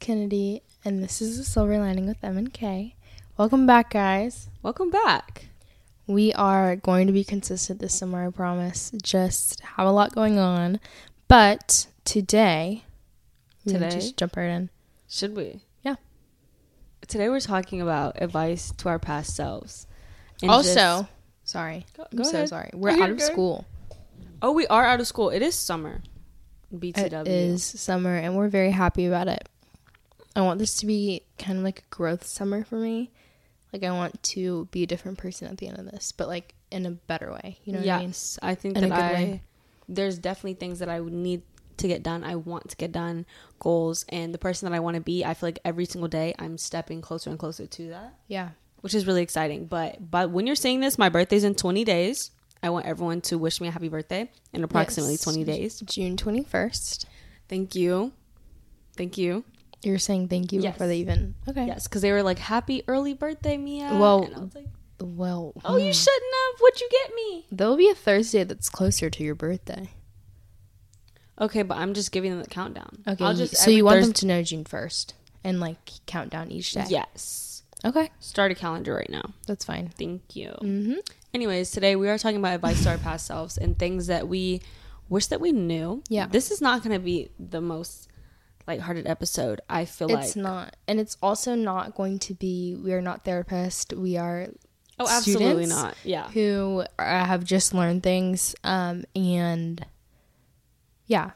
Kennedy, and this is the Silver Lining with M and K. Welcome back, guys. Welcome back. We are going to be consistent this summer, I promise. Just have a lot going on, but today, Today? just jump right in. Should we? Yeah. Today we're talking about advice to our past selves. Also, just- sorry, Go- I'm go so sorry. We're You're out of good. school. oh, we are out of school. It is summer. BTW. It is summer, and we're very happy about it. I want this to be kind of like a growth summer for me. Like I want to be a different person at the end of this, but like in a better way. You know what I mean? yes, I, think In that I. way. There's definitely things that I would need to get done. I want to get done, goals, and the person that I want to be. I feel like every single day I'm stepping closer and closer to that. Yeah. which is really exciting. But but when you're saying this, my birthday's in 20 days. I want everyone to wish me a happy birthday in approximately Yes. 20 days. June 21st. Thank you. Thank you. You're saying thank you Yes. before they even. Okay. Yes, because they were like, happy early birthday, Mia. Well, and I was like, Well, oh, you shouldn't have. What'd you get me? There'll be a Thursday that's closer to your birthday. Okay, but I'm just giving them the countdown. Okay. I'll just so you want them to know June 1st and like count down each day. Yes. Okay. Start a calendar right now. That's fine. Thank you. Mm-hmm. Anyways, today we are talking about advice to our past selves and things that we wish that we knew. Yeah. This is not going to be the most lighthearted episode. I feel like It's like. not. And it's also not going to be, we are not therapists. We are Oh, absolutely not. Yeah. who uh, have just learned things. Um, and yeah,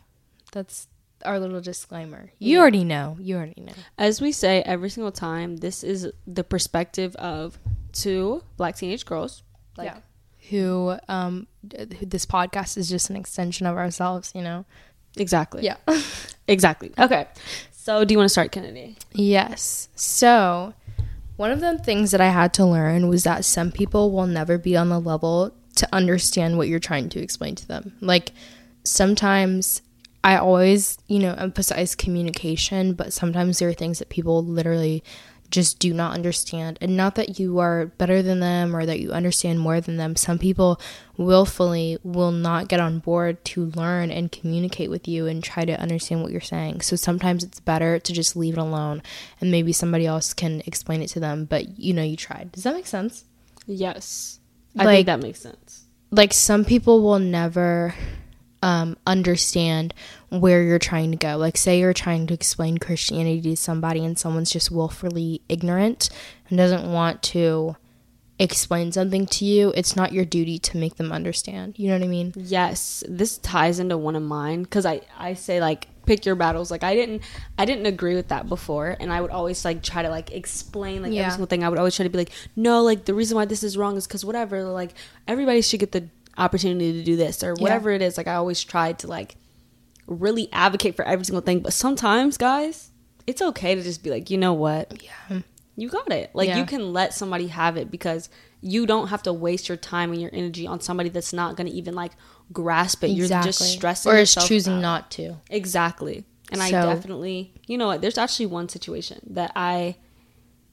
that's our little disclaimer. You Yeah. already know. You already know. As we say every single time, this is the perspective of two black teenage girls. Like, yeah. Who, um, who this podcast is just an extension of ourselves, you know? Exactly. Yeah. Exactly. Okay. So, do you want to start, Kennedy? Yes. So, one of the things that I had to learn was that some people will never be on the level to understand what you're trying to explain to them. Like, sometimes I always, you know, emphasize communication, but sometimes there are things that people literally just do not understand. And not that you are better than them or that you understand more than them. Some people willfully will not get on board to learn and communicate with you and try to understand what you're saying. So sometimes it's better to just leave it alone and maybe somebody else can explain it to them, but you know, you tried. Does that make sense? Yes. I Like- think that makes sense. like some people will never um, understand where you're trying to go. Like, say you're trying to explain Christianity to somebody and someone's just willfully ignorant and doesn't want to explain something to you, it's not your duty to make them understand. You know what I mean? Yes, this ties into one of mine because I I say like pick your battles. Like I didn't I didn't agree with that before, and I would always like try to like explain like Yeah. every single thing. I would always try to be like, no, like the reason why this is wrong is because whatever. Like everybody should get the opportunity to do this or whatever it is. Like I always tried to like really advocate for every single thing, but sometimes, guys, it's okay to just be like, you know what, Yeah. you got it. Like Yeah. you can let somebody have it because you don't have to waste your time and your energy on somebody that's not going to even like grasp it. You're just stressing Or is choosing out. not to. Exactly. And I definitely, you know what? There's actually one situation that I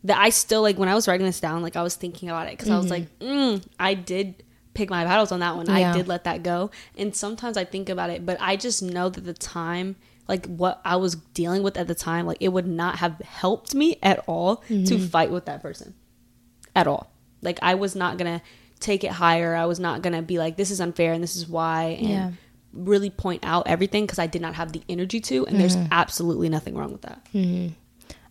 that I still like when I was writing this down, like I was thinking about it because I was like, mm, I did pick my battles on that one. Mm-hmm. Yeah. I did let that go, and sometimes I think about it, but I just know that the time, like what I was dealing with at the time, like it would not have helped me at all to Mm-hmm. fight with that person, at all. Like I was not gonna take it higher. I was not gonna be like, this is unfair and this is why, and Yeah. really point out everything because I did not have the energy to, and there's Mm-hmm. absolutely nothing wrong with that.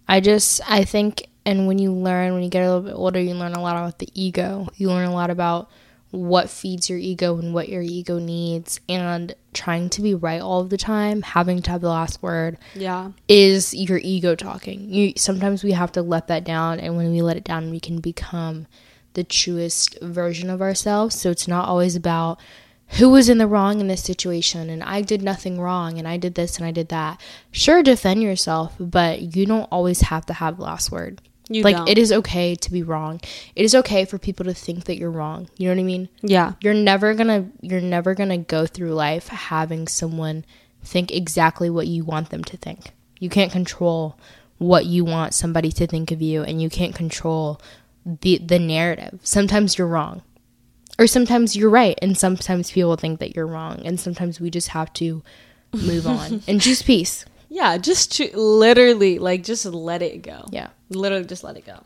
I just I think and when you learn when you get a little bit older you learn a lot about the ego. You learn a lot about what feeds your ego and what your ego needs and trying to be right all of the time, having to have the last word Yeah, is your ego talking. You sometimes we have to let that down and when we let it down we can become the truest version of ourselves. So it's not always about who was in the wrong in this situation and I did nothing wrong and I did this and I did that. Sure defend yourself, but you don't always have to have the last word. You like don't. it is okay to be wrong. It is okay for people to think that you're wrong. You know what I mean? yeah, You're never going to you're never going to go through life having someone think exactly what you want them to think. You can't control what you want somebody to think of you and you can't control the the narrative. Sometimes you're wrong. Or sometimes you're right and sometimes people think that you're wrong and sometimes we just have to move on and choose peace. Yeah, just to, literally, like, just let it go. Yeah. Literally, just let it go.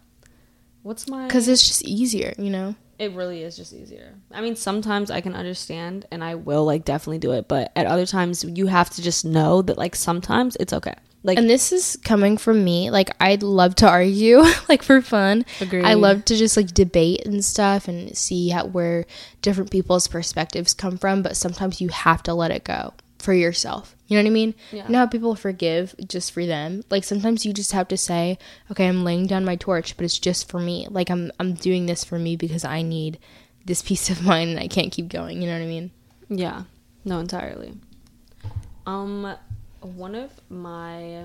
What's my. Because it's just easier, you know? It really is just easier. I mean, sometimes I can understand and I will, like, definitely do it. But at other times, you have to just know that, like, sometimes it's okay. Like, and this is coming from me. Like, I'd love to argue, like, for fun. Agreed. I love to just, like, debate and stuff and see how, where different people's perspectives come from. But sometimes you have to let it go for yourself. You know what I mean? Yeah. You know how people forgive just for them? Like, sometimes you just have to say, okay, I'm laying down my torch, but it's just for me. Like, I'm, I'm doing this for me because I need this peace of mind and I can't keep going. You know what I mean? Yeah, no, entirely. Um, one of my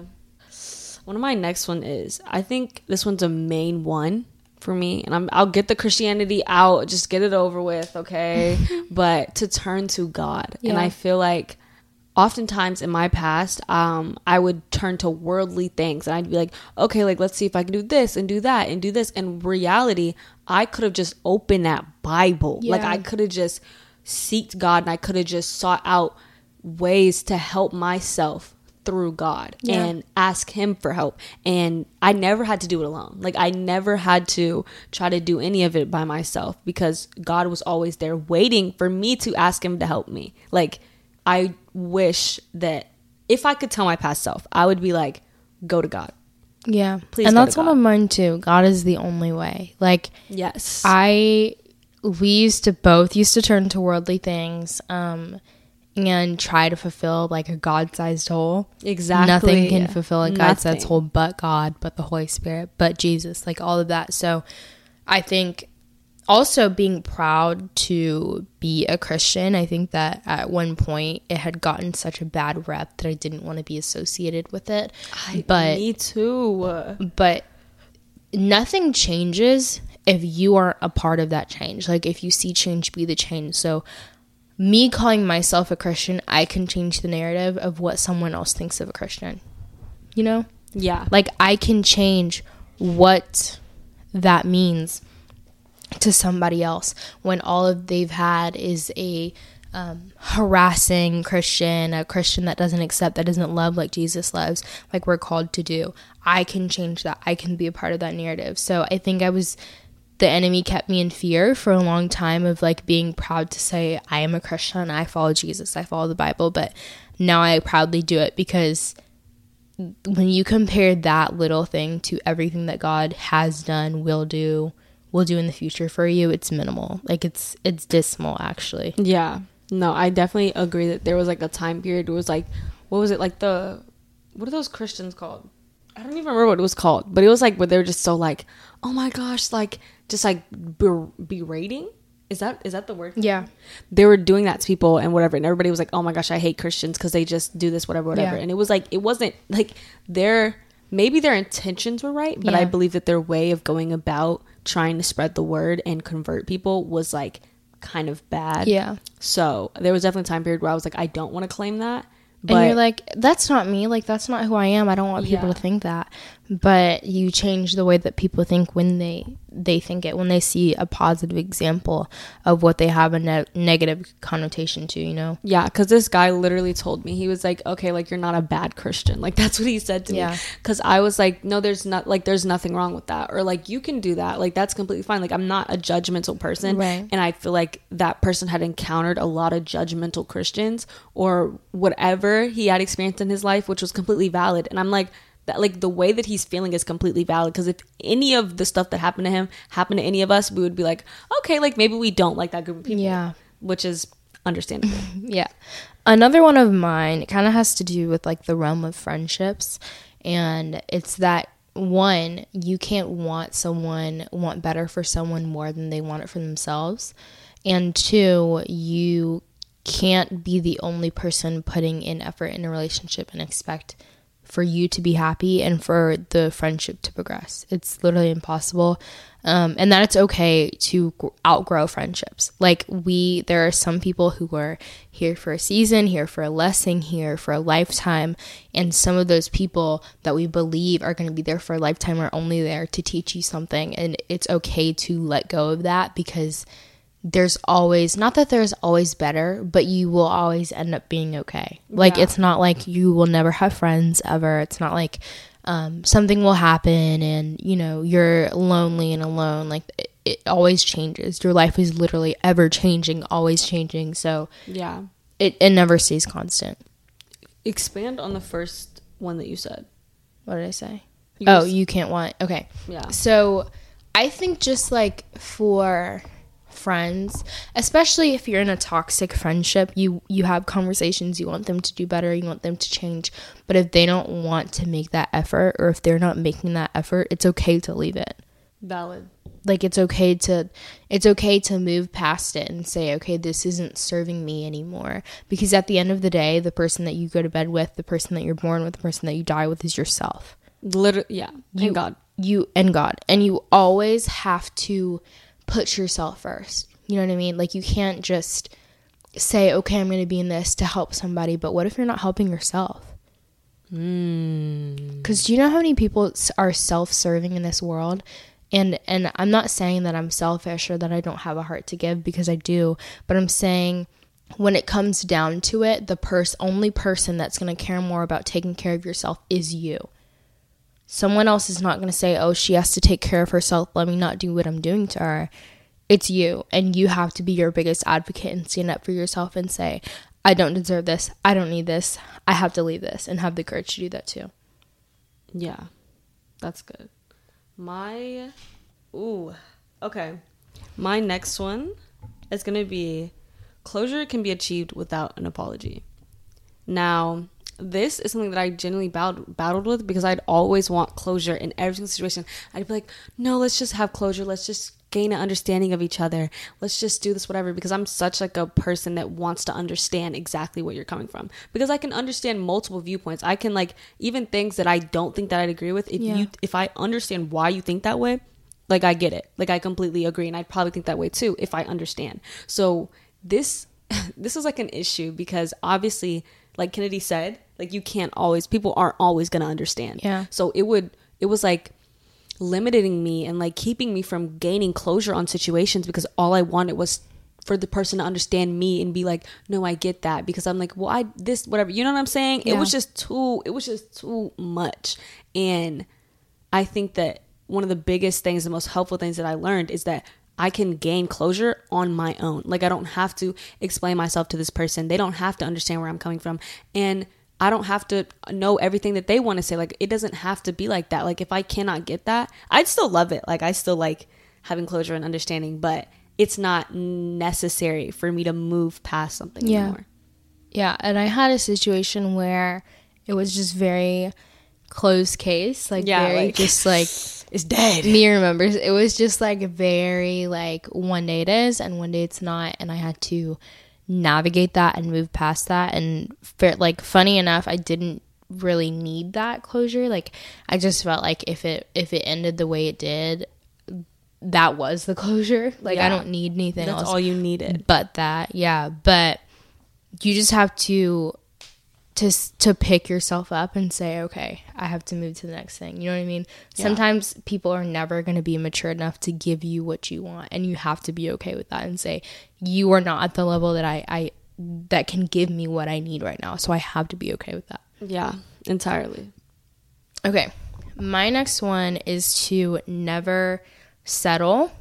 one of my next one is I think this one's a main one for me, and I'm I'll get the Christianity out, just get it over with, okay? but to turn to God, and I feel like oftentimes in my past um i would turn to worldly things and i'd be like okay like let's see if i can do this and do that and do this. And reality i could have just opened that bible. Like i could have just seeked god and i could have just sought out ways to help myself through god Yeah. and ask him for help. And i never had to do it alone. Like i never had to try to do any of it by myself because god was always there waiting for me to ask him to help me. Like I wish that if I could tell my past self, I would be like, go to God. Yeah. Please and go to that's one God. of mine too. God is the only way. Like, Yes. I we used to both used to turn to worldly things um and try to fulfill like a god-sized hole. exactly. Nothing can fulfill a god-sized hole but God, but the Holy Spirit, but Jesus, like all of that. So I think also being proud to be a Christian, I think that at one point it had gotten such a bad rep that I didn't want to be associated with it. I, but me too. but nothing changes if you are a part of that change. Like if you see change be the change. So me calling myself a Christian, I can change the narrative of what someone else thinks of a Christian. You know? Yeah. Like I can change what that means to somebody else when all of they've had is a um, harassing Christian, a Christian that doesn't accept, that doesn't love like Jesus loves, like we're called to do. I can change that. I can be a part of that narrative. So I think I was, the enemy kept me in fear for a long time of like being proud to say, I am a Christian, I follow Jesus, I follow the Bible. But now I proudly do it because when you compare that little thing to everything that God has done, will do, will do in the future for you, it's minimal. Like it's it's dismal actually. yeah. No, I definitely agree that there was like a time period where it was like, what was it? Like the, what are those Christians called? I don't even remember what it was called, but it was like where they were just so like, oh my gosh, like just like ber- berating. Is that is that the word? Yeah. they were doing that to people and whatever and everybody was like oh my gosh i hate christians because they just do this whatever whatever Yeah. and it was like it wasn't like their maybe their intentions were right but i believe that their way of going about trying to spread the word and convert people was like kind of bad Yeah. so there was definitely a time period where i was like i don't want to claim that but and you're like, that's not me. Like that's not who I am. I don't want people Yeah. to think that. But you change the way that people think when they they think it when they see a positive example of what they have a ne- negative connotation to. You know. Yeah, because this guy literally told me he was like, "Okay, like you're not a bad Christian." Like that's what he said to Yeah. me. Because I was like, "No, there's not like there's nothing wrong with that," or like you can do that. Like that's completely fine. Like I'm not a judgmental person, Right. And I feel like that person had encountered a lot of judgmental Christians or whatever he had experienced in his life, which was completely valid. And I'm like. That, like the way that he's feeling is completely valid because if any of the stuff that happened to him happened to any of us, we would be like, okay, like maybe we don't like that group of people, Yeah. which is understandable. Yeah. Another one of mine kind of has to do with like the realm of friendships. And it's that one, you can't want someone, want better for someone more than they want it for themselves. And two, you can't be the only person putting in effort in a relationship and expect for you to be happy and for the friendship to progress. It's literally impossible. Um, and that it's okay to outgrow friendships. Like, we, there are some people who are here for a season, here for a lesson, here for a lifetime. And some of those people that we believe are going to be there for a lifetime are only there to teach you something. And it's okay to let go of that because there's always not that there's always better, but you will always end up being okay. Like Yeah. it's not like you will never have friends ever. It's not like um, something will happen and you know you're lonely and alone. Like it, it always changes. Your life is literally ever changing, always changing. So Yeah. it, it never stays constant. Expand on the first one that you said. What did I say? You oh, just- you can't want. Okay. Yeah. So I think just like for friends, especially if you're in a toxic friendship, you you have conversations, you want them to do better, you want them to change, but if they don't want to make that effort or if they're not making that effort, it's okay to leave it. Valid. Like it's okay to it's okay to move past it and say, "Okay, this isn't serving me anymore." Because at the end of the day, the person that you go to bed with, the person that you're born with, the person that you die with is yourself Literally, yeah. you Thank God. you and God and you always have to put yourself first. You know what I mean? Like you can't just say, "Okay, I'm going to be in this to help somebody," but what if you're not helping yourself? Mm. Cuz do you know how many people are self-serving in this world? And and I'm not saying that I'm selfish or that I don't have a heart to give because I do, but I'm saying when it comes down to it, the pers- only person that's going to care more about taking care of yourself is you. Someone else is not going to say, oh, she has to take care of herself. Let me not do what I'm doing to her. It's you. And you have to be your biggest advocate and stand up for yourself and say, I don't deserve this. I don't need this. I have to leave this and have the courage to do that too. Yeah. That's good. My ooh. Okay. My next one is going to be closure can be achieved without an apology. Now, this is something that I genuinely battled, battled with because I'd always want closure in every single situation. I'd be like, no, let's just have closure. Let's just gain an understanding of each other. Let's just do this, whatever. Because I'm such like a person that wants to understand exactly where you're coming from. Because I can understand multiple viewpoints. I can like even things that I don't think that I'd agree with. If Yeah. you if I understand why you think that way, like I get it. Like I completely agree, and I'd probably think that way too if I understand. So this this is like an issue because obviously, like Kennedy said, like you can't always people aren't always gonna understand. Yeah. So it would it was like limiting me and like keeping me from gaining closure on situations because all I wanted was for the person to understand me and be like, no, I get that because I'm like, well, I this whatever, you know what I'm saying? It was just too, it was just too much, and I think that one of the biggest things, the most helpful things that I learned is that I can gain closure on my own. Like I don't have to explain myself to this person. They don't have to understand where I'm coming from. And I don't have to know everything that they want to say. Like it doesn't have to be like that. Like if I cannot get that, I'd still love it. Like I still like having closure and understanding, but it's not necessary for me to move past something Yeah. anymore. Yeah, and I had a situation where it was just very closed case, like Yeah, very like- just like It's dead. me remembers. It was just like very like one day it is and one day it's not, and I had to navigate that and move past that. And fair, like funny enough, I didn't really need that closure. Like I just felt like if it if it ended the way it did, that was the closure. Like I don't need anything That's else all you needed. but that yeah but you just have to to to pick yourself up and say okay i have to move to the next thing you know what i mean Yeah. sometimes people are never going to be mature enough to give you what you want and you have to be okay with that and say you are not at the level that i i that can give me what i need right now so i have to be okay with that Yeah, entirely. Okay. My next one is to never settle.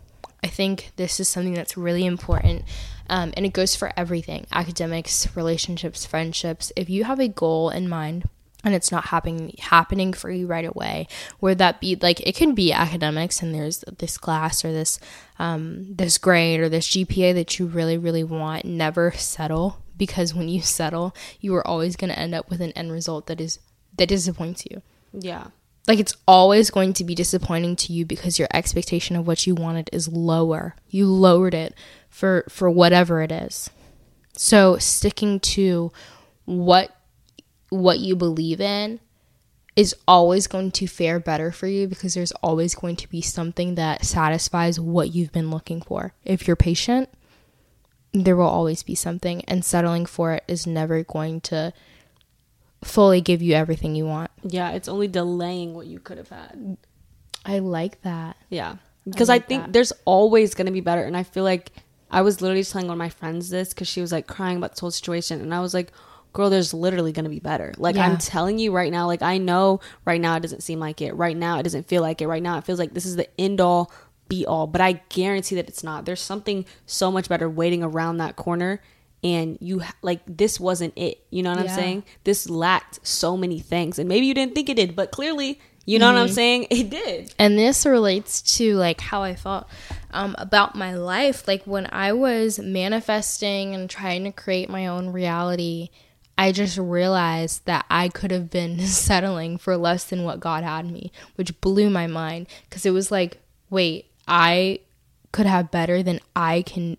I think this is something that's really important. Um, and it goes for everything academics, relationships, friendships. If you have a goal in mind, and it's not happening happening for you right away. Where that be like it can be academics and there's this class or this um, this grade or this GPA that you really really want. Never settle because when you settle, you are always going to end up with an end result that is that disappoints you. Yeah. Like it's always going to be disappointing to you because your expectation of what you wanted is lower. You lowered it for for whatever it is. So sticking to what what you believe in is always going to fare better for you because there's always going to be something that satisfies what you've been looking for. If you're patient, there will always be something and settling for it is never going to fully give you everything you want. Yeah, it's only delaying what you could have had. I like that. Yeah. Because I, like think that. there's always going to be better. And I feel like I was literally telling one of my friends this because she was like crying about this whole situation, and I was like, "Girl, there's literally gonna be better. Like Yeah. I'm telling you right now. Like I know right now it doesn't seem like it. Right now it doesn't feel like it. Right now it feels like this is the end all be all. But I guarantee that it's not. There's something so much better waiting around that corner." And you like this wasn't it. You know what Yeah. I'm saying? This lacked so many things, and maybe you didn't think it did, but clearly, you know Mm-hmm. what I'm saying? It did. and this relates to like how I felt um, about my life. Like when I was manifesting and trying to create my own reality, I just realized that I could have been settling for less than what God had me, which blew my mind because it was like, wait, I could have better than I can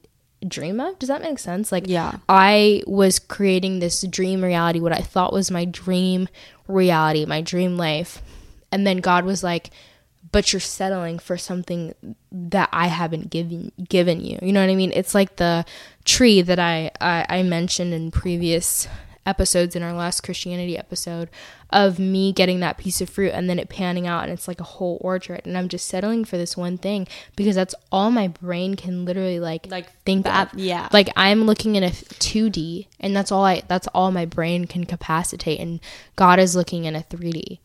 dream of. Does that make sense? Like, Yeah. I was creating this dream reality, what I thought was my dream reality, my dream life. And then God was like, but you're settling for something that I haven't given given you. You know what I mean? It's like the tree that I I, I mentioned in previous episodes in our last Christianity episode of me getting that piece of fruit and then it panning out and it's like a whole orchard and I'm just settling for this one thing because that's all my brain can literally like Like, think that- of. yeah. Like I'm looking in a 2D and that's all I that's all my brain can capacitate and God is looking in a 3D.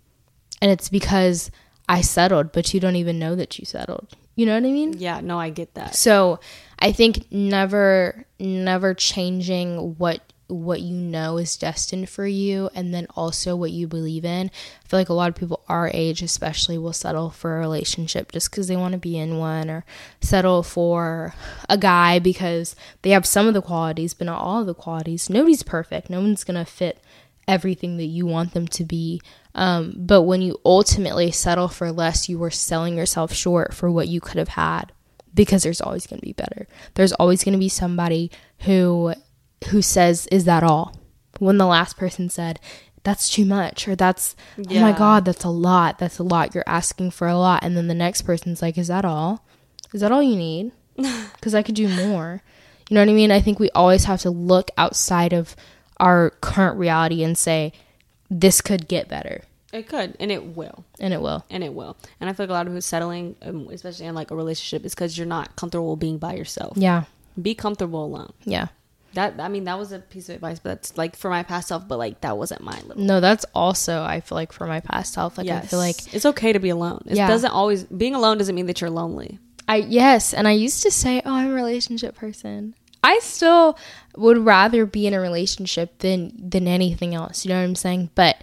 And it's because I settled, but you don't even know that you settled. You know what I mean? Yeah, no, I get that. So I think never never changing what what you know is destined for you and then also what you believe in. I feel like a lot of people our age especially will settle for a relationship just because they want to be in one or settle for a guy because they have some of the qualities but not all of the qualities. Nobody's perfect. No one's gonna fit everything that you want them to be. Um, but when you ultimately settle for less, you are selling yourself short for what you could have had because there's always going to be better. There's always going to be somebody who who says, "Is that all?" When the last person said, "That's too much," or "That's oh my god, that's a lot. That's a lot. You're asking for a lot," and then the next person's like, "Is that all? Is that all you need?" Because I could do more. You know what I mean? I think we always have to look outside of our current reality and say, "This could get better," It could, and it will, and it will. and it will. And I feel like a lot of who's settling, um, especially in like a relationship, is because you're not comfortable being by yourself. Yeah, Be comfortable alone. yeah. That I mean, that was a piece of advice, but that's like for my past self. But like that wasn't my little. No, that's also I feel like for my past self. Like I feel like it's okay to be alone. It Yeah. doesn't always being alone doesn't mean that you're lonely. I yes, and I used to say, "Oh, I'm a relationship person." I still would rather be in a relationship than than anything else. You know what I'm saying? But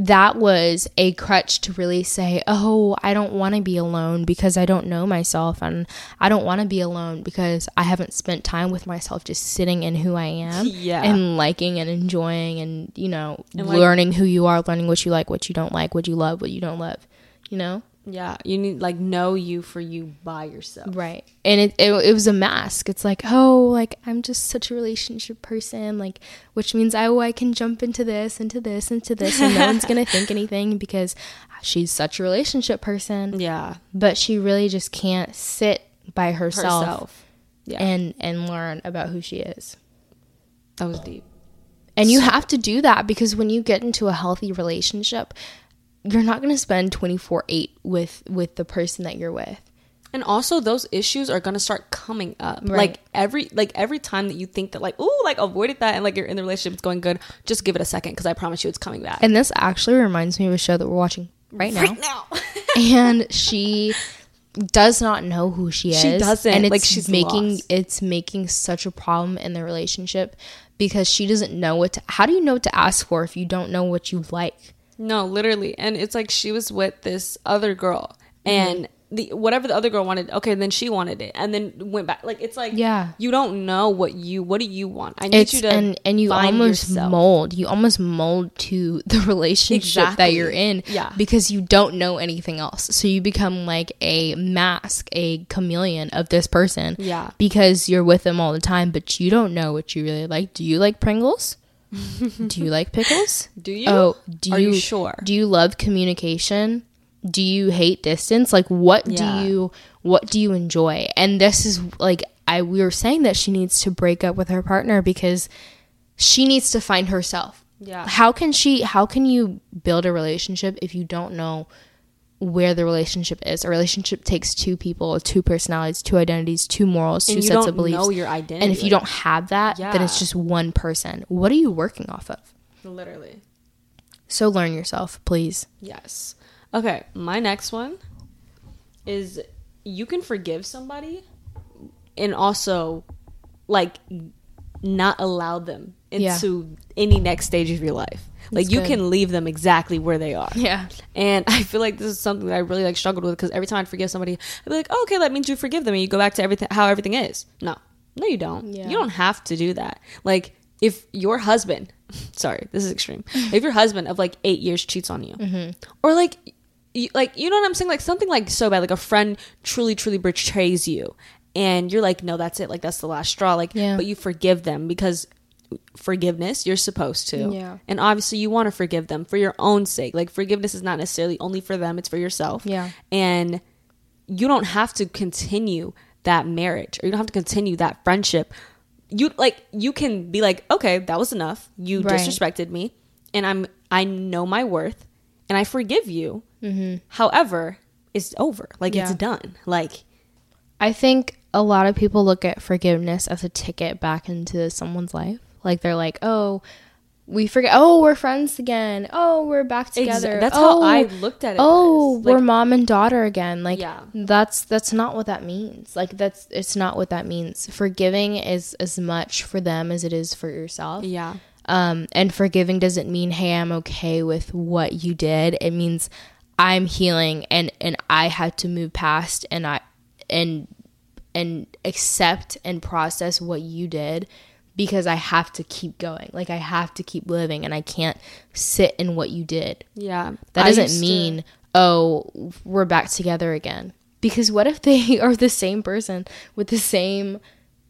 that was a crutch to really say, "Oh, I don't want to be alone because I don't know myself and I don't want to be alone because I haven't spent time with myself just sitting in who I am Yeah. and liking and enjoying and, you know, And, like- learning who you are, learning what you like, what you don't like, what you love, what you don't love." You know? Yeah, you need like know you for you by yourself. Right. And it, it it was a mask. It's like, oh, like I'm just such a relationship person, like which means I oh, I can jump into this, into this, into this, and no one's gonna think anything because she's such a relationship person. Yeah, But she really just can't sit by herself, herself. Yeah, and and learn about who she is. that was deep. And you have to do that because when you get into a healthy relationship, you're not going to spend 24/8 with with the person that you're with. And also those issues are gonna start coming up. Right. Like every like every time that you think that like, ooh, like avoided that and like you're in the relationship, it's going good, just give it a second because I promise you it's coming back. And this actually reminds me of a show that we're watching right now. right now. and she does not know who she is. She doesn't. and it's Like, she's making lost. it's making such a problem in the relationship because she doesn't know what to. How do you know what to ask for if you don't know what you like? No, literally. And it's like she was with this other girl Mm-hmm. and the whatever the other girl wanted, okay, then she wanted it. And then went back. Like it's like Yeah. you don't know what you what do you want? I need It's you to and and you almost yourself. mold. You almost mold to the relationship that you're in. Yeah. because you don't know anything else. So you become like a mask, a chameleon of this person. Yeah. because you're with them all the time, but you don't know what you really like. Do you like Pringles? Do you like pickles? Do you? Oh, do Are you, you sure? Do you love communication? Do you hate distance? Like what Yeah. do you what do you enjoy? And this is like I we were saying that she needs to break up with her partner because she needs to find herself. Yeah. How can she how can you build a relationship if you don't know where the relationship is. A relationship takes two people, two personalities, two identities, two morals, two And you sets of beliefs. know your identity. and if you don't have that, then it's just one person. What are you working off of? literally. So learn yourself, please. Yes. Okay, my next one is you can forgive somebody and also like not allow them Yeah. into any next stage of your life. Like That's you good. can leave them exactly where they are. Yeah. And I feel like this is something that I really like struggled with because every time I forgive somebody, I'd be like, oh, okay, that means you forgive them and you go back to everything how everything is. No, no, you don't. Yeah. You don't have to do that. Like if your husband, sorry, this is extreme. if your husband of like eight years cheats on you, Mm-hmm. or like, you, like you know what I'm saying, like something like so bad, like a friend truly, truly betrays you, and you're like, no, that's it, like that's the last straw, like, Yeah. but you forgive them because forgiveness you're supposed to Yeah. and obviously you want to forgive them for your own sake like forgiveness is not necessarily only for them it's for yourself Yeah. and you don't have to continue that marriage or you don't have to continue that friendship you like you can be like okay that was enough you Right. disrespected me and i'm i know my worth and i forgive you Mm-hmm. however it's over like Yeah. it's done like I think a lot of people look at forgiveness as a ticket back into someone's life. Like they're like, "Oh, we forget. Oh, we're friends again. Oh, we're back together. that's oh, how i looked at it Oh, as. we're mom and daughter again. Like Yeah. that's that's not what that means. Like that's it's not what that means. Forgiving is as much for them as it is for yourself. yeah Um, and forgiving doesn't mean, hey, I'm okay with what you did. It means I'm healing and and I had to move past and I and and accept and process what you did because I have to keep going. Like I have to keep living and I can't sit in what you did. yeah That I doesn't used to- mean, oh, we're back together again. Because what if they are the same person with the same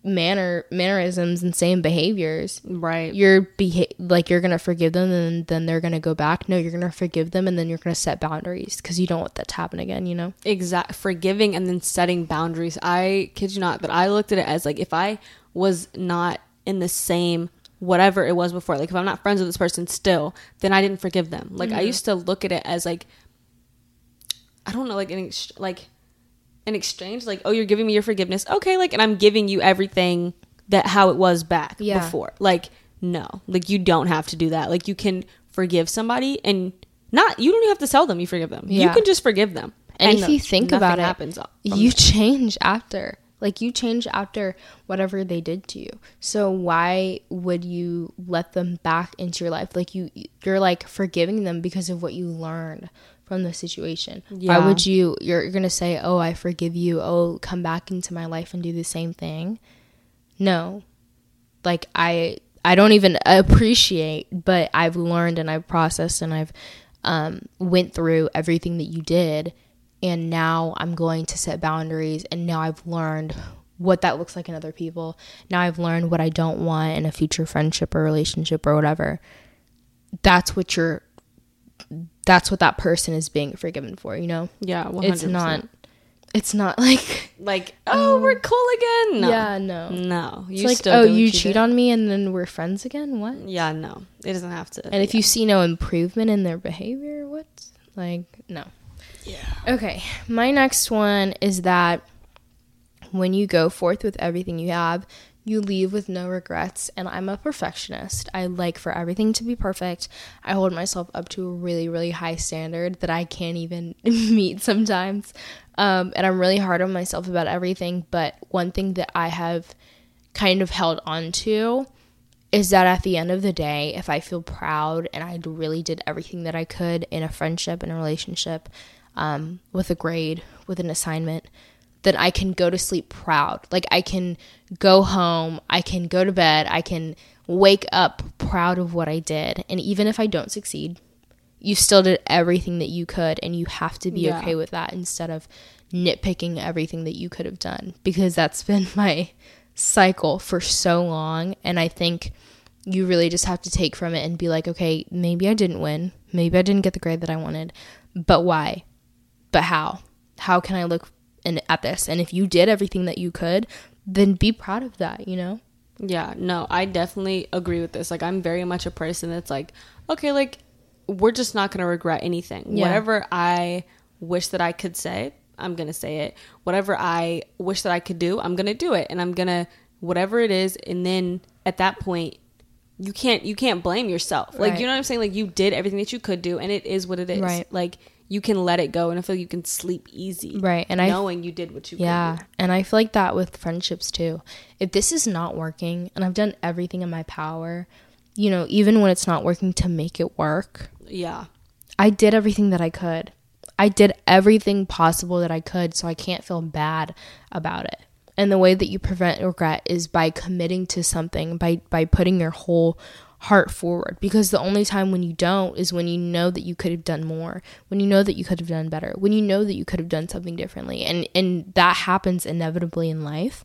manner mannerisms and same behaviors? right You're beha- like you're gonna forgive them and then they're gonna go back. No, you're gonna forgive them and then you're gonna set boundaries because you don't want that to happen again. You know? exact forgiving and then setting boundaries. I kid you not, but I looked at it as like if I was not in the same whatever it was before, like if I'm not friends with this person still, then I didn't forgive them. Like I mm-hmm. used to look at it as like I don't know, like an ex- like an exchange, like oh you're giving me your forgiveness, okay, like and I'm giving you everything that how it was back Yeah. before. Like no, like you don't have to do that. Like you can forgive somebody and not you don't even have to tell them you forgive them. You can just forgive them. And, if no- you think about it, happens you change after. Like you change after whatever they did to you. So why would you let them back into your life? Like you you're like forgiving them because of what you learned from the situation. Yeah. Why would you you're, you're going to say, "Oh, I forgive you. Oh, come back into my life and do the same thing?" No. Like I I don't even appreciate, but I've learned and I've processed and I've um, went through everything that you did, and now I'm going to set boundaries, and now I've learned what that looks like in other people. Now I've learned what I don't want in a future friendship or relationship or whatever. That's what you're. That's what that person is being forgiven for. You know, Yeah, 100%. it's not. It's not like like oh we're um, cool again. No. yeah, no. No, you like still oh, you cheat on me and then we're friends again. What? Yeah, no, it doesn't have to. And if you see no improvement in their behavior, what? Like, no. Yeah. Okay. My next one is that when you go forth with everything you have, you leave with no regrets. And I'm a perfectionist. I like for everything to be perfect. I hold myself up to a really, really high standard that I can't even meet sometimes. Um, and I'm really hard on myself about everything. But one thing that I have kind of held on to is that at the end of the day, if I feel proud and I really did everything that I could in a friendship, in a relationship, um, with a grade, with an assignment, then I can go to sleep proud. Like I can go home, I can go to bed, I can wake up proud of what I did. And even if I don't succeed, you still did everything that you could, and you have to be Yeah. okay with that instead of nitpicking everything that you could have done because that's been my cycle for so long. And I think you really just have to take from it and be like, okay, maybe I didn't win. Maybe I didn't get the grade that I wanted, but why? But how? How can I look in, at this? And if you did everything that you could, then be proud of that, you know? Yeah, no, I definitely agree with this. Like, I'm very much a person that's like, okay, like, we're just not going to regret anything. Yeah. Whatever I wish that I could say, I'm going to say it. Whatever I wish that I could do, I'm going to do it. And I'm going to, whatever it is. And then at that point, you can't you can't blame yourself. Like Right. you know what I'm saying? Like you did everything that you could do and it is what it is. Right. Like you can let it go and I feel like you can sleep easy. Right, and I- knowing you did what you Yeah, and I feel like that with friendships too. If this is not working, and I've done everything in my power, you know, even when it's not working to make it work. Yeah. I did everything that I could. I did everything possible that I could, so I can't feel bad about it. And the way that you prevent regret is by committing to something, by by putting your whole heart forward. Because the only time when you don't is when you know that you could have done more, when you know that you could have done better, when you know that you could have done something differently. And and that happens inevitably in life.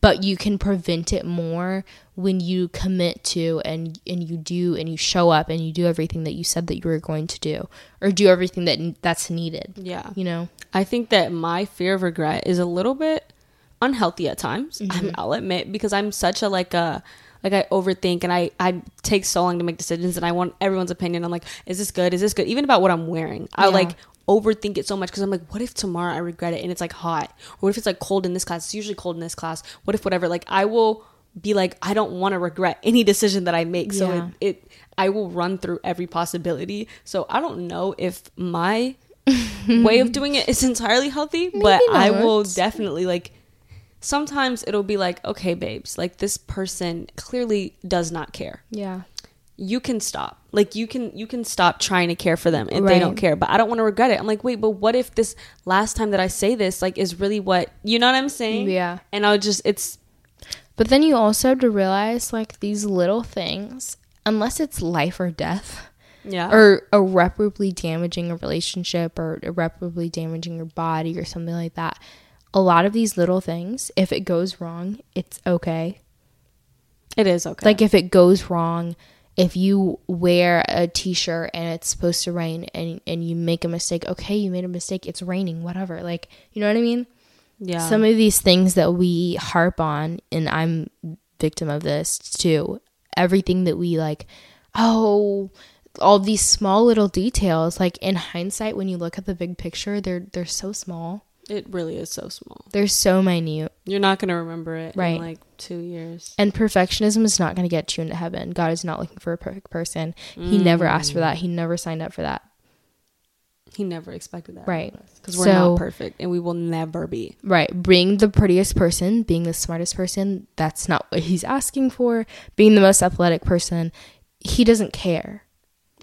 But you can prevent it more when you commit to and and you do and you show up and you do everything that you said that you were going to do or do everything that that's needed. Yeah. You know. I think that my fear of regret is a little bit unhealthy at times. Mm-hmm. I'll admit because I'm such a like a like I overthink and I I take so long to make decisions and I want everyone's opinion. I'm like, is this good? Is this good? Even about what I'm wearing, I Yeah. like overthink it so much because I'm like, what if tomorrow I regret it and it's like hot, or what if it's like cold in this class? It's usually cold in this class. What if whatever? Like I will be like, I don't want to regret any decision that I make. So Yeah. it, it I will run through every possibility. So I don't know if my way of doing it is entirely healthy, but I will definitely like sometimes it'll be like, okay, babes, like this person clearly does not care. Yeah. You can stop. Like you can you can stop trying to care for them if they don't care. But I don't want to regret it. I'm like, wait, but what if this last time that I say this like is really what you know what I'm saying? Yeah. And I'll just it's But then you also have to realize like these little things, unless it's life or death, yeah. or irreparably damaging a relationship or irreparably damaging your body or something like that. A lot of these little things, if it goes wrong, it's okay. it is okay. Like if it goes wrong, if you wear a t-shirt and it's supposed to rain and and you make a mistake, okay, you made a mistake, it's raining, whatever. Like, you know what I mean? yeah. Some of these things that we harp on and I'm victim of this too. Everything that we like, oh, all these small little details like in hindsight when you look at the big picture, they're they're so small. It really is so small. They're so minute. You're not gonna remember it Right. in like two years. And perfectionism is not going to get you into heaven. God is not looking for a perfect person. He never asked for that. He never signed up for that. He never expected that. Right. Because we're So- not perfect and we will never be. Right. Being the prettiest person, being the smartest person, that's not what he's asking for. Being the most athletic person, he doesn't care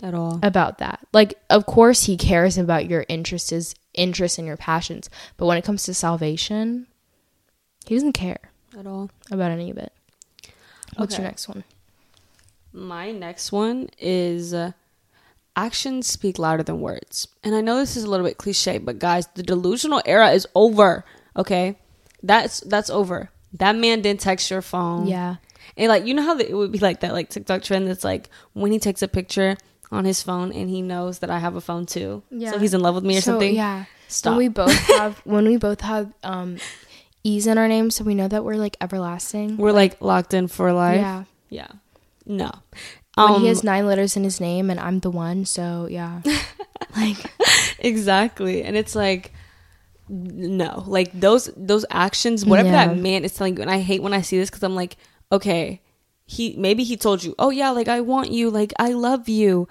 At all. about that. Like, of course, he cares about your interests, interests and your passions. But when it comes to salvation, he doesn't care At all. about any of it. What's your next one? My next one is uh, actions speak louder than words. And I know this is a little bit cliche, but guys, the delusional era is over. Okay? That's that's over. That man didn't text your phone. Yeah. And like you know how the, it would be like that like TikTok trend that's like when he takes a picture on his phone and he knows that I have a phone too. Yeah. So he's in love with me or So, something. Yeah. Stop. When we both have when we both have um E's in our name, so we know that we're like everlasting. We're like locked in for life. yeah. Yeah. No. Um, he has nine letters in his name and I'm the one, so yeah. like exactly and it's like no like those those actions whatever Yeah. that man is telling you and i hate when i see this because i'm like okay he maybe he told you oh yeah like i want you like i love you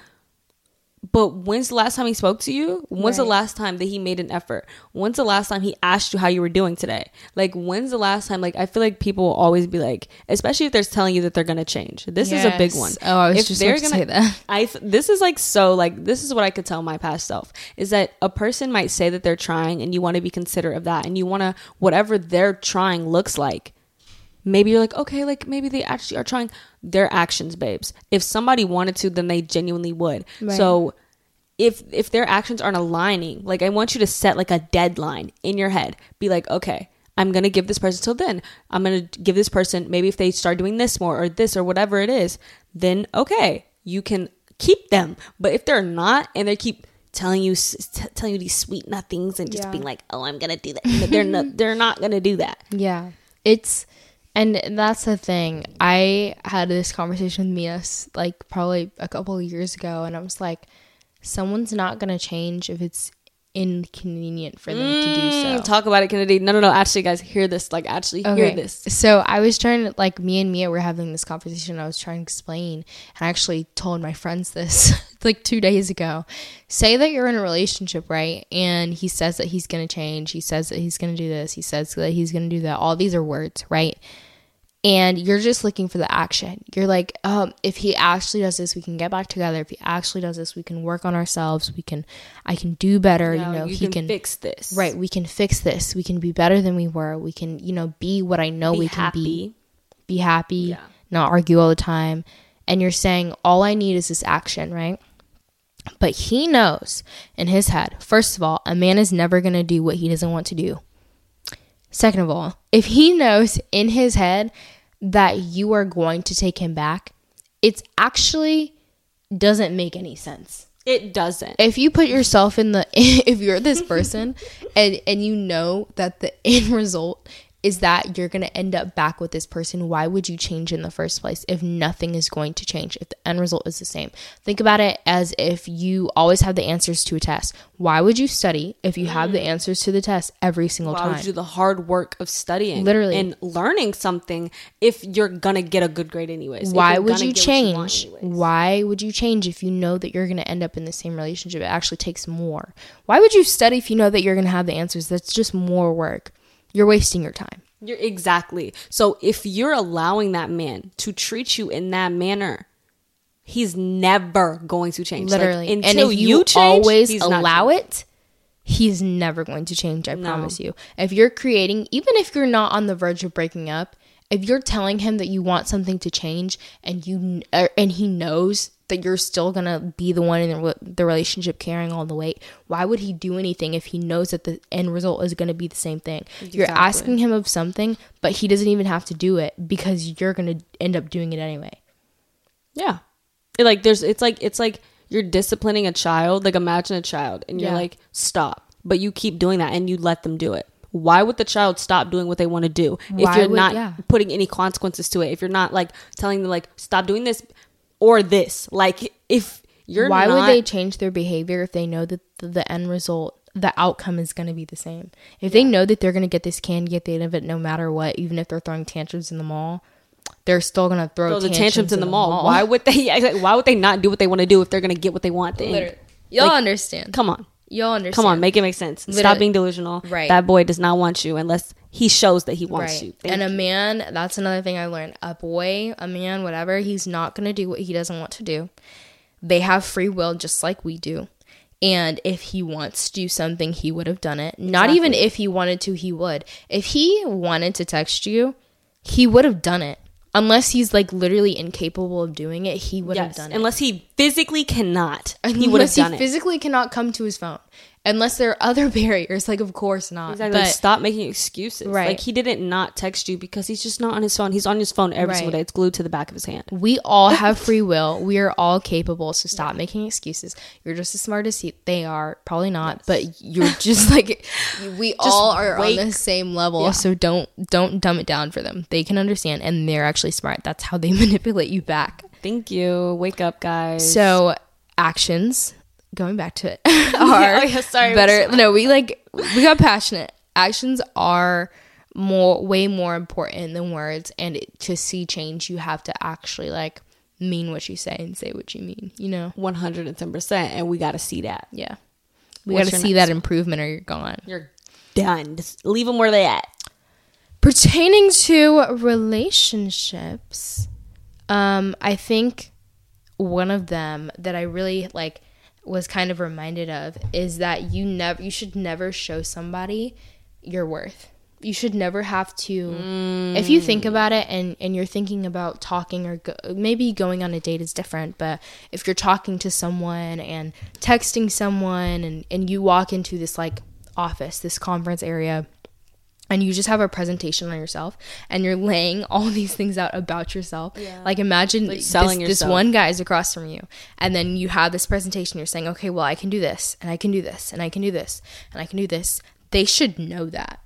but when's the last time he spoke to you? When's the last time that he made an effort? When's the last time he asked you how you were doing today? Like when's the last time like i feel like people will always be like especially if they're telling you that they're gonna change. This is a big Yes. one. Oh, I was If just they're to say that. I this is like so like this is what I could tell my past self is that a person might say that they're trying and you want to be considerate of that and you want to whatever they're trying looks like maybe you're like okay like maybe they actually are trying their actions babes. If somebody wanted to then they genuinely would. Right. so if if their actions aren't aligning like i want you to set like a deadline in your head. Be like okay i'm gonna give this person till then. I'm gonna give this person maybe if they start doing this more or this or whatever it is then okay you can keep them. But if they're not and they keep telling you s- t- telling you these sweet nothings and just Yeah. being like oh i'm gonna do that. But they're not they're not gonna do that. Yeah. It's and that's the thing. I had this conversation with Mia like probably a couple years ago and I was like someone's not going to change if it's inconvenient for them to do so. Mm, Talk about it, Kennedy. No, no, no. Actually, guys, hear this. Like, actually, hear this. So I was trying to like me and Mia were having this conversation. I was trying to explain, and I actually told my friends this like two days ago. Say that you're in a relationship, right? And he says that he's gonna change. He says that he's gonna do this. He says that he's gonna do that. All these are words, right? And you're just looking for the action. You're like, um, if he actually does this, we can get back together. If he actually does this, we can work on ourselves. We can, I can do better. No, you know, you he can, can fix this. Right, we can fix this. We can be better than we were. We can, you know, be what I know Be we can be. happy. Be happy, Yeah. not argue all the time. And you're saying all I need is this action, right? But he knows in his head, first of all, a man is never going to do what he doesn't want to do. Second of all, if he knows in his head that you are going to take him back, it's actually doesn't make any sense It doesn't. if you put yourself in the if you're this person and and you know that the end result is that you're going to end up back with this person. Why would you change in the first place if nothing is going to change if the end result is the same? Think about it as if you always have the answers to a test. Why would you study if you have the answers to the test every single Why time? Why would you do the hard work of studying, Literally. and learning something if you're gonna get a good grade anyways? Why would you get what want change? anyways? why would you change if you know that you're going to end up in the same relationship? It actually takes more. Why would you study if you know that you're going to have the answers? That's just more work you're wasting your time You're exactly. So if you're allowing that man to treat you in that manner, he's never going to change. Like, literally and if you, you, change, always allow it he's never going to change i No. promise you if you're creating even if you're not on the verge of breaking up if you're telling him that you want something to change and you er, and he knows that you're still gonna be the one in the, the relationship carrying all the weight why would he do anything if he knows that the end result is gonna be the same thing you're asking him of something but he doesn't even have to do it because you're gonna end up doing it anyway Yeah. It, like there's it's like it's like you're disciplining a child. Like imagine a child and you're Yeah. like, stop. But you keep doing that and you let them do it. Why would the child stop doing what they want to do if Why you're would- not yeah. putting any consequences to it? If you're not like telling them like stop doing this or this. Like if you're why not, would they change their behavior if they know that the, the end result the outcome is going to be the same if they know that they're going to get this candy at the end of it no matter what even if they're throwing tantrums in the mall they're still going to throw, throw the tantrums in the mall? Why would they like, why would they not do what they want to do if they're gonna get what they want the? Literally. y'all Like, understand Come on. y'all understand Come on, make it make sense. Stop being delusional. Right. That boy does not want you unless he shows that he wants right. you. Thank and a man that's another thing i learned. A boy a man whatever he's not going to do what he doesn't want to do. They have free will just like we do. And if he wants to do something he would have done it. Not even if he wanted to he would. If he wanted to text you he would have done it. Unless he's like literally incapable of doing it he would have done it. Unless he physically cannot, he would have done he it. physically cannot come to his phone unless there are other barriers like of course not Exactly. but Stop making excuses. Right. Like he didn't not text you because he's just not on his phone. He's on his phone every single day. It's glued to the back of his hand. We all have free will. We are all capable. So stop making excuses. You're just as smart as he, they are. Probably not, but you're just like we all are wake- on the same level. So don't don't dumb it down for them. They can understand, and they're actually smart. That's how they manipulate you back. Thank you. Wake up, guys. So actions. Going back to it, are Oh, yeah, sorry. better. No, we like we got passionate. Actions are more way more important than words, and it, to see change, you have to actually like mean what you say and say what you mean. You know? one hundred and ten percent, and we got to see that. Yeah. We got to see that improvement, or you're gone. You're done. Just leave them where they at. Pertaining to relationships, um, I think one of them that I really like was kind of reminded of is that you never you should never show somebody your worth. You should never have to if you think mm. about it and and you're thinking about talking or go, maybe going on a date is different, but if you're talking to someone and texting someone and and you walk into this like office, this conference area and you just have a presentation on yourself and you're laying all these things out about yourself. Like imagine Like this, selling this yourself. one guy is across from you and then you have this presentation you're saying, "Okay, well, I can do this and I can do this and I can do this and I can do this." They should know that.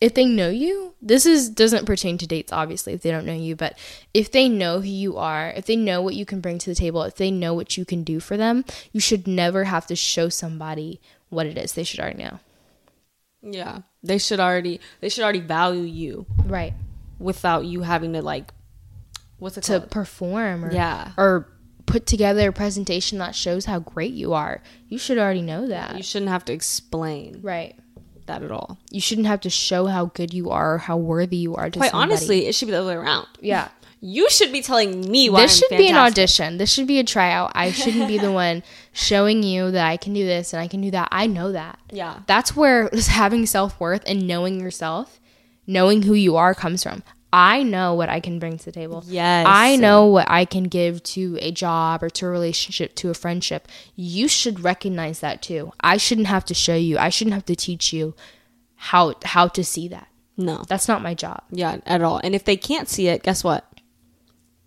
If they know you, this is doesn't pertain to dates obviously if they don't know you, but if they know who you are, if they know what you can bring to the table, if they know what you can do for them, you should never have to show somebody what it is. They should already know. Yeah. They should already they should already value you Right. without you having to like what's it To called? perform or Yeah. or put together a presentation that shows how great you are. You should already know that. You shouldn't have to explain right. that at all. You shouldn't have to show how good you are, or how worthy you are to Quite somebody. honestly, it should be the other way around. Yeah. You should be telling me why this I'm should be an audition. This should be a tryout. I shouldn't be the one showing you that I can do this and I can do that. I know that. Yeah. That's where having self worth and knowing yourself, knowing who you are comes from. I know what I can bring to the table. Yes. I know what I can give to a job or to a relationship, to a friendship. You should recognize that too. I shouldn't have to show you. I shouldn't have to teach you how how to see that. No. That's not my job. Yeah, at all. And if they can't see it, guess what?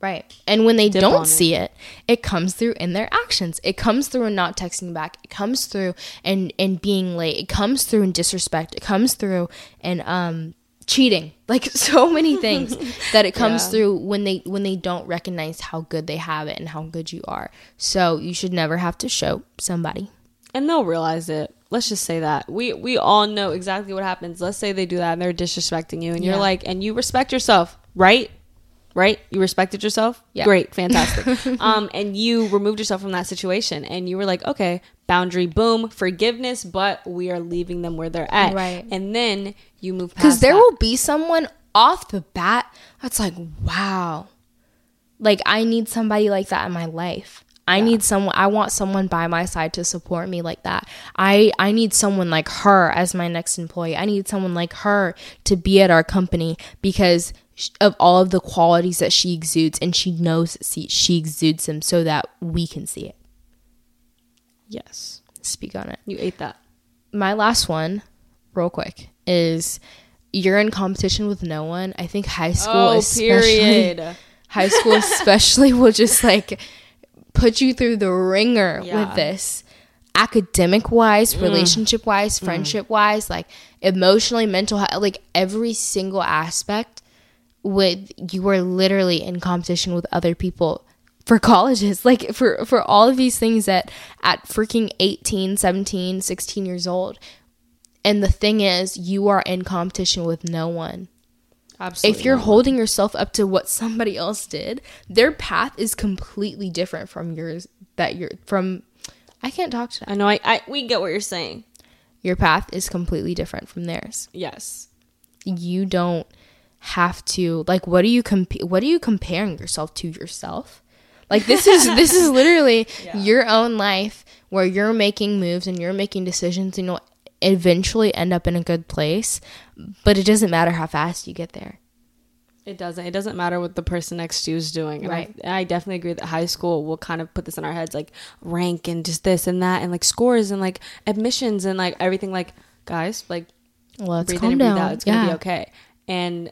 Right. And when they Dip don't on it. see it, it comes through in their actions. It comes through in not texting back. It comes through in in being late. It comes through in disrespect. It comes through in um cheating. Like so many things that it comes Yeah. through when they when they don't recognize how good they have it and how good you are. So you should never have to show somebody. and they'll realize it. Let's just say that we we all know exactly what happens. Let's say they do that and they're disrespecting you, and you're like, and you respect yourself, right? Right? You respected yourself. Yeah. Great, fantastic. um, and you removed yourself from that situation, and you were like, okay, boundary, boom, forgiveness, but we are leaving them where they're at, Right. And then you move Because there that. will be someone off the bat that's like, wow. Like, I need somebody like that in my life. I need someone I want someone by my side to support me like that. I I need someone like her as my next employee. I need someone like her to be at our company because of all of the qualities that she exudes and she knows she, she exudes them so that we can see it. yes, Speak on it. you ate that. my last one, real quick, is you're in competition with no one. I think high school, Oh, especially period. high school, especially will just like put you through the ringer Yeah. with this. Academic wise, mm. relationship wise, mm. friendship wise, like emotionally, mental health, like every single aspect. With you are literally in competition with other people for colleges like for for all of these things that at freaking 18 17 16 years old and the thing is you are in competition with no one Absolutely. if you're not. holding yourself up to what somebody else did their path is completely different from yours that you're from i can't talk to that I know. I, I we get what you're saying. your path is completely different from theirs Yes. you don't have to like what are you comp- what are you comparing yourself to yourself like this is this is literally your own life where you're making moves and you're making decisions and you'll eventually end up in a good place but it doesn't matter how fast you get there It doesn't. It doesn't matter what the person next to you is doing. And Right. I, I definitely agree that high school will kind of put this in our heads, like rank and just this and that, and like scores and like admissions and like everything. Like guys, like let's calm down out. It's gonna be okay. And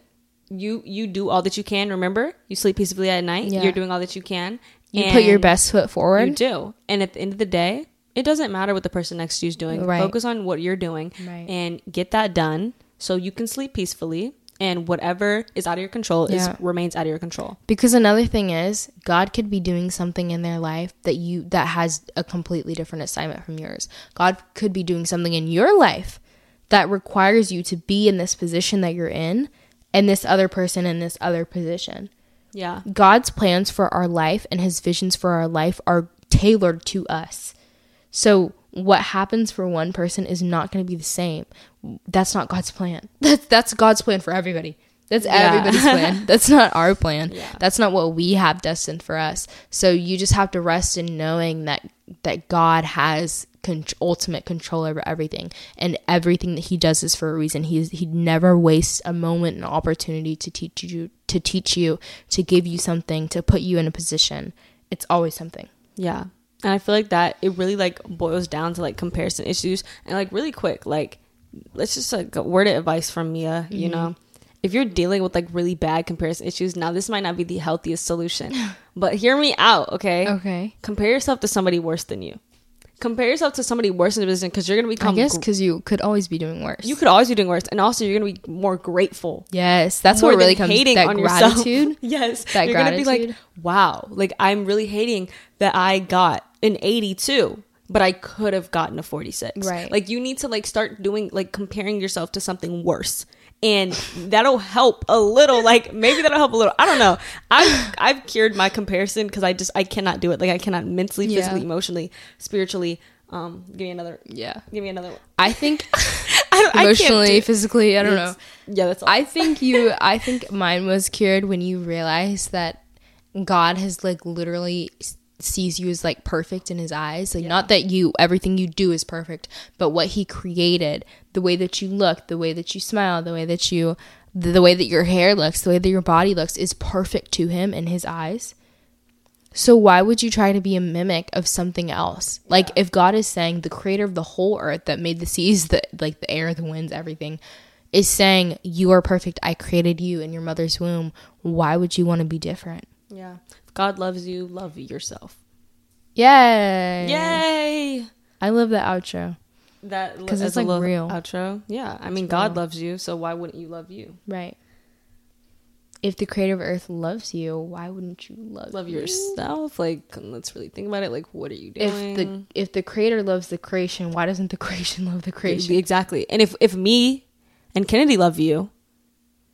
you you do all that you can. Remember, you sleep peacefully at night. Yeah. You're doing all that you can. you put your best foot forward. You do. And at the end of the day, it doesn't matter what the person next to you is doing. Right. Focus on what you're doing Right. and get that done so you can sleep peacefully. And whatever is out of your control Yeah. is remains out of your control. Because another thing is, God could be doing something in their life that you that has a completely different assignment from yours. God could be doing something in your life that requires you to be in this position that you're in and this other person in this other position. Yeah. God's plans for our life and his visions for our life are tailored to us. So what happens for one person is not going to be the same. That's not God's plan. That's that's God's plan for everybody. That's Yeah. everybody's plan. That's not our plan. Yeah. That's not what we have destined for us. So you just have to rest in knowing that that God has con- ultimate control over everything, and everything that He does is for a reason. He He never wastes a moment, an opportunity to teach you, to teach you, to give you something, to put you in a position. It's always something. Yeah. And I feel like that it really like boils down to like comparison issues and like really quick, like let's just like a word of advice from Mia, you Mm-hmm. know. If you're dealing with like really bad comparison issues, now this might not be the healthiest solution. but hear me out, okay? Okay. Compare yourself to somebody worse than you. Compare yourself to somebody worse in the business because you're gonna become. I guess gr- because you could always be doing worse. you could always be doing worse, and also you're gonna be more grateful. Yes, that's what really comes. that yourself. gratitude. yes, That you're gonna be like, gratitude. wow, like I'm really hating that I got an 82. but I could have gotten a 46. Right. Like you need to like start doing like comparing yourself to something worse. And that'll help a little. Like maybe that'll help a little. I don't know. I've I've cured my comparison because I just I cannot do it. Like I cannot mentally, Yeah. physically, emotionally, spiritually. Um, give me another. Yeah. Give me another. one. I think I I emotionally, do- physically, I don't know. Yeah, that's all. I think you I think mine was cured when you realized that God has like literally sees you as like perfect in his eyes. Like not that you everything you do is perfect, but what he created, the way that you look, the way that you smile, the way that you the, the way that your hair looks, the way that your body looks is perfect to him in his eyes. So why would you try to be a mimic of something else? Like if God is saying the creator of the whole earth that made the seas, the like the air, the winds, everything, is saying you are perfect. I created you in your mother's womb. Why would you want to be different? yeah. God loves you, love yourself. Yay! Yay! I love that outro. That because it's, like, real. outro. Yeah, I mean, It's God real. loves you, so why wouldn't you love you? Right. If the creator of earth loves you, why wouldn't you love Love you? yourself. Like, let's really think about it. Like, what are you doing? If the if the creator loves the creation, why doesn't the creation love the creation? exactly, and if if me and Kennedy love you,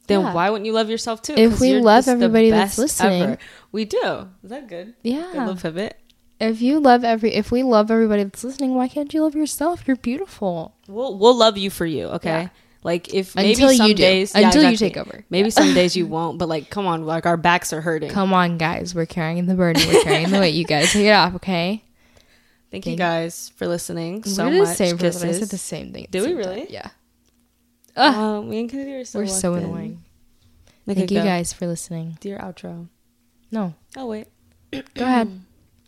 then Yeah. why wouldn't you love yourself too? If we love everybody that's listening. we do. Is that good? Good Yeah. little pivot. If you love every if we love everybody that's listening, why can't you love yourself? You're beautiful. We'll we'll love you for you. Okay. Yeah. Like if maybe Until some you days Until you exactly. take over. Maybe Yeah. some days you won't, but like, come on, like our backs are hurting. Come on, guys. We're carrying the burden. We're carrying the weight. You gotta take it off, okay? Thank you guys for listening so what did I much. say? I said the same thing. Did we same time. really? Yeah. Ugh, Uh, me and Kennedy are so we're so in. annoying. Okay, Thank you guys for listening. Do your outro. No, Oh wait. go ahead.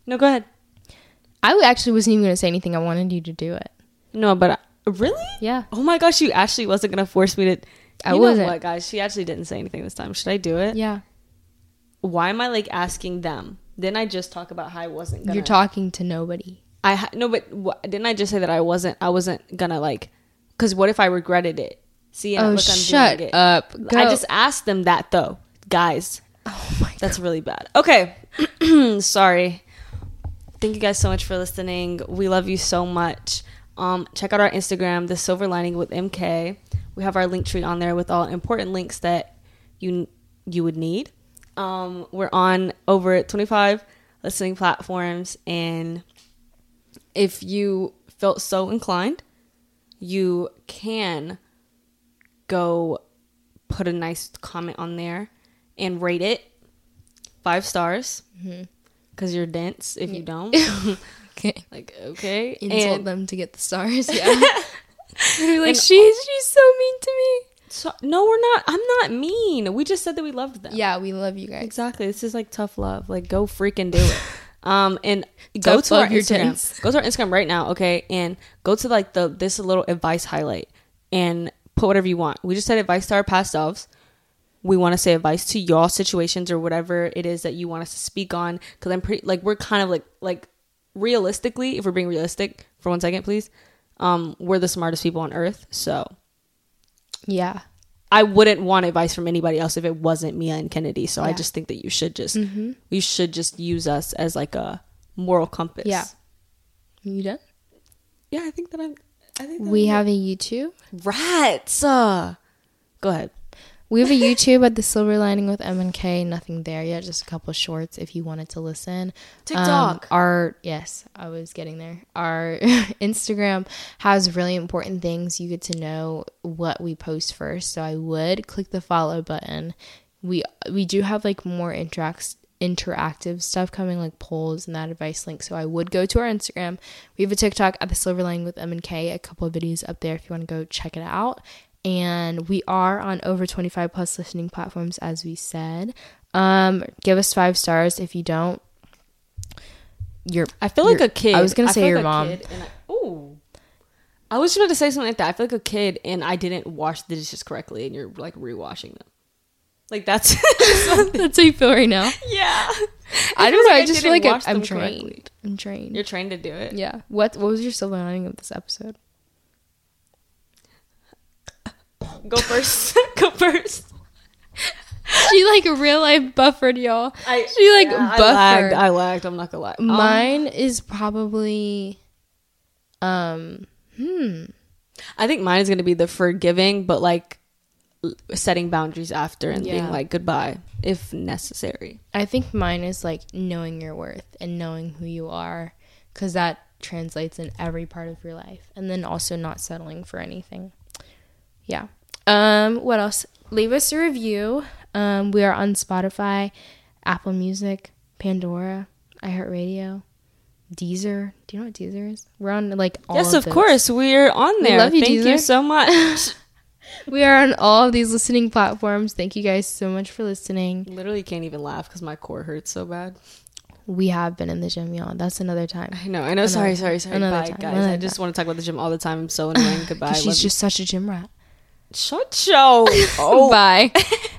No, go ahead. I actually wasn't even gonna say anything. I wanted you to do it. No, but I, really? Yeah. Oh my gosh, you actually wasn't gonna force me to. I wasn't. what, guys? She actually didn't say anything this time. Should I do it? Yeah. Why am I like asking them? Didn't I just talk about how I wasn't gonna? You're talking to nobody. I ha- no, but wh- didn't I just say that I wasn't? I wasn't gonna like. Because what if I regretted it? See, oh, look, I'm shut up. I just asked them that though, guys. Oh my god. That's really bad. Okay. Sorry. Thank you guys so much for listening. We love you so much. Um, check out our Instagram, The Silver Lining with MK. We have our Linktree on there with all important links that you you would need. Um, we're on over 25 listening platforms, and if you felt so inclined, you can go put a nice comment on there and rate it five stars. Because you're dense if you don't. Okay. like okay. Insult and them to get the stars. Yeah. Like And- she's she's so mean to me. so, no we're not. I'm not mean. We just said that we loved them. Yeah, we love you guys. exactly. This is like tough love. Like go freaking do it. Um and go Tough to our your instagram. tents. go to our instagram right now okay? And go to like the this little advice highlight. And put whatever you want we just said advice to our past selves we want to say advice to y'all situations or whatever it is that you want us to speak on because i'm pretty like we're kind of like like realistically if we're being realistic for one second please um we're the smartest people on earth so Yeah. I wouldn't want advice from anybody else if it wasn't Mia and Kennedy. So I just think that you should just Mhm. you should just use us as like a moral compass. Yeah. You done? Yeah, I think that I'm I think that We have a YouTube. rats. Uh, go ahead. We have a YouTube at the Silver Lining with M and K. Nothing there yet. Just a couple shorts if you wanted to listen. TikTok. Um, our yes, I was getting there. Our Instagram has really important things. You get to know what we post first. So I would click the follow button. We we do have like more interacts interactive stuff coming like polls and that advice link so i would go to our instagram we have a tiktok at the silver lining with m and k a couple of videos up there if you want to go check it out and we are on over 25 plus listening platforms as we said um give us five stars if you don't you're I feel like a kid. i was gonna say your like mom I, ooh. I was just about to say something like that. I feel like a kid and I didn't wash the dishes correctly and you're like rewashing them. Like that's that's how you feel right now yeah. i don't know like i just feel like I'm, I'm trained correctly. i'm trained You're trained to do it. yeah what what was your silver lining of this episode Go first. go first. she like real life buffered y'all I, She, like, I buffered. lagged. I lagged. I'm not gonna lie. Um, Mine is probably Um, hmm. I think mine is going to be the forgiving, but like setting boundaries after and being like goodbye if necessary. I think mine is like knowing your worth and knowing who you are because that translates in every part of your life. And then also not settling for anything. Yeah. Um, what else? Leave us a review. Um, we are on Spotify, Apple Music, Pandora, iHeartRadio, Deezer. Do you know what Deezer is? We're on like all yes, of of course. We're on We there. love you, Thank you so much. We are on all of these listening platforms. Thank you guys so much for listening. Literally can't even laugh because my core hurts so bad. We have been in the gym, y'all. That's another time. I know. I know. Sorry, sorry, sorry. another Bye, time, guys. another I just want to talk about the gym all the time. I'm so annoying. Goodbye. 'Cause Love She's you. just such a gym rat. shut show. Oh. Bye.